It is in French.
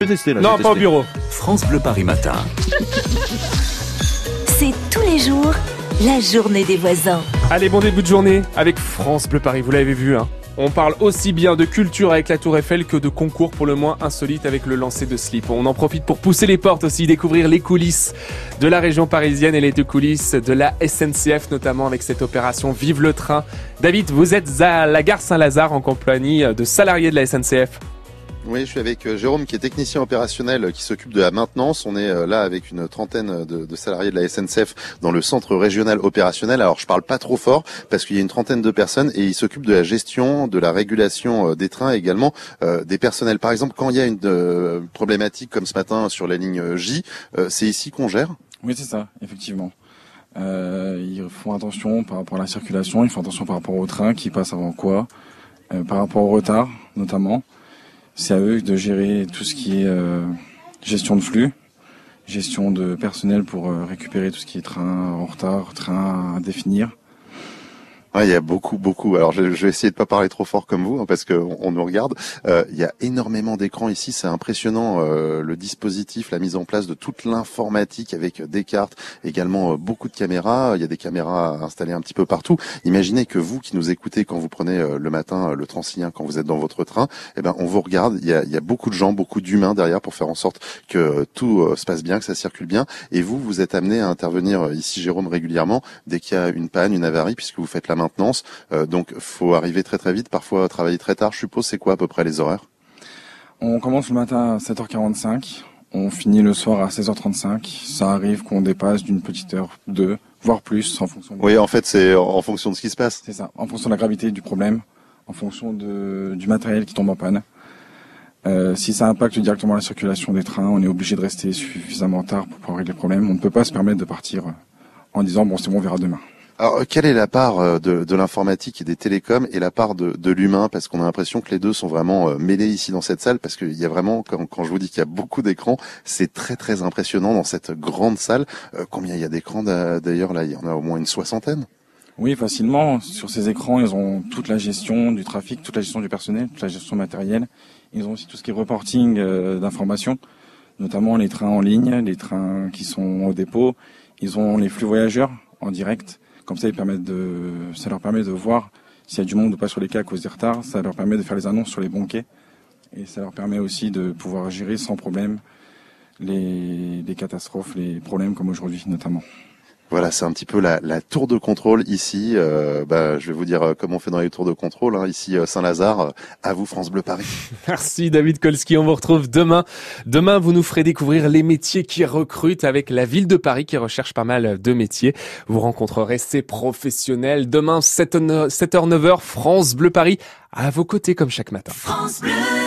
Je vais tester là. Non, pas au bureau. France Bleu Paris Matin. C'est tous les jours la journée des voisins. Allez, bon début de journée avec France Bleu Paris, vous l'avez vu. Hein. On parle aussi bien de culture avec la Tour Eiffel que de concours pour le moins insolite avec le lancer de slip. On en profite pour pousser les portes aussi, découvrir les coulisses de la région parisienne et les deux coulisses de la SNCF, notamment avec cette opération Vive le train. David, vous êtes à la gare Saint-Lazare en compagnie de salariés de la SNCF. Oui, je suis avec euh, Jérôme qui est technicien opérationnel euh, qui s'occupe de la maintenance. On est euh, là avec une trentaine de, salariés de la SNCF dans le centre régional opérationnel. Alors je parle pas trop fort parce qu'il y a une trentaine de personnes et ils s'occupent de la gestion, de la régulation des trains également euh, des personnels. Par exemple, quand il y a une problématique comme ce matin sur la ligne J, euh, c'est ici qu'on gère? Oui, c'est ça, effectivement. Euh, ils font attention par rapport à la circulation, ils font attention par rapport au train qui passe avant quoi, par rapport au retard notamment. C'est à eux de gérer tout ce qui est euh, gestion de flux, gestion de personnel pour euh, récupérer tout ce qui est train en retard, train à définir. Ah, il y a beaucoup, beaucoup. Alors, je, je vais essayer de pas parler trop fort comme vous, hein, parce qu'on on nous regarde. Euh, il y a énormément d'écrans ici. C'est impressionnant euh, le dispositif, la mise en place de toute l'informatique avec des cartes, également euh, beaucoup de caméras. Il y a des caméras installées un petit peu partout. Imaginez que vous qui nous écoutez quand vous prenez euh, le matin euh, le Transilien, quand vous êtes dans votre train, eh ben, on vous regarde. Il y a, il y a beaucoup de gens, beaucoup d'humains derrière pour faire en sorte que tout se passe bien, que ça circule bien. Et vous, vous êtes amené à intervenir ici, Jérôme, régulièrement dès qu'il y a une panne, une avarie, puisque vous faites la maintenance. Euh, donc, faut arriver très très vite, parfois travailler très tard. Je suppose, c'est quoi à peu près les horaires? On commence le matin à 7h45, on finit le soir à 16h35. Ça arrive qu'on dépasse d'une petite heure, deux, voire plus en fonction de Oui, en fait, c'est en fonction de ce qui se passe. C'est ça, en fonction de la gravité du problème, en fonction de, du matériel qui tombe en panne. Euh, si ça impacte directement la circulation des trains, on est obligé de rester suffisamment tard pour pouvoir régler le problème. On ne peut pas se permettre de partir en disant bon c'est bon on verra demain. Alors, euh, quelle est la part euh, de, de l'informatique et des télécoms et la part de, de l'humain? Parce qu'on a l'impression que les deux sont vraiment euh, mêlés ici dans cette salle, parce qu'il y a vraiment, quand, quand je vous dis qu'il y a beaucoup d'écrans, c'est très très impressionnant dans cette grande salle. Euh, combien il y a d'écrans d'a- d'ailleurs Là, il y en a au moins une soixantaine. Oui, facilement. Sur ces écrans, ils ont toute la gestion du trafic, toute la gestion du personnel, toute la gestion matérielle. Ils ont aussi tout ce qui est reporting euh, d'informations, notamment les trains en ligne, les trains qui sont au dépôt. Ils ont les flux voyageurs en direct. Comme ça, ils permettent de, ça leur permet de voir s'il y a du monde ou pas sur les quais à cause des retards. Ça leur permet de faire les annonces sur les bons. Et ça leur permet aussi de pouvoir gérer sans problème les catastrophes, les problèmes comme aujourd'hui notamment. Voilà, c'est un petit peu la, la tour de contrôle ici. Euh, bah, je vais vous dire euh, comme on fait dans les tours de contrôle. Hein, ici, euh, Saint-Lazare. Euh, à vous, France Bleu Paris. Merci David Kolski, on vous retrouve demain. Demain, vous nous ferez découvrir les métiers qui recrutent avec la ville de Paris qui recherche pas mal de métiers. Vous rencontrerez ces professionnels. Demain, 7h, 9h, France Bleu Paris, à vos côtés comme chaque matin. France Bleu.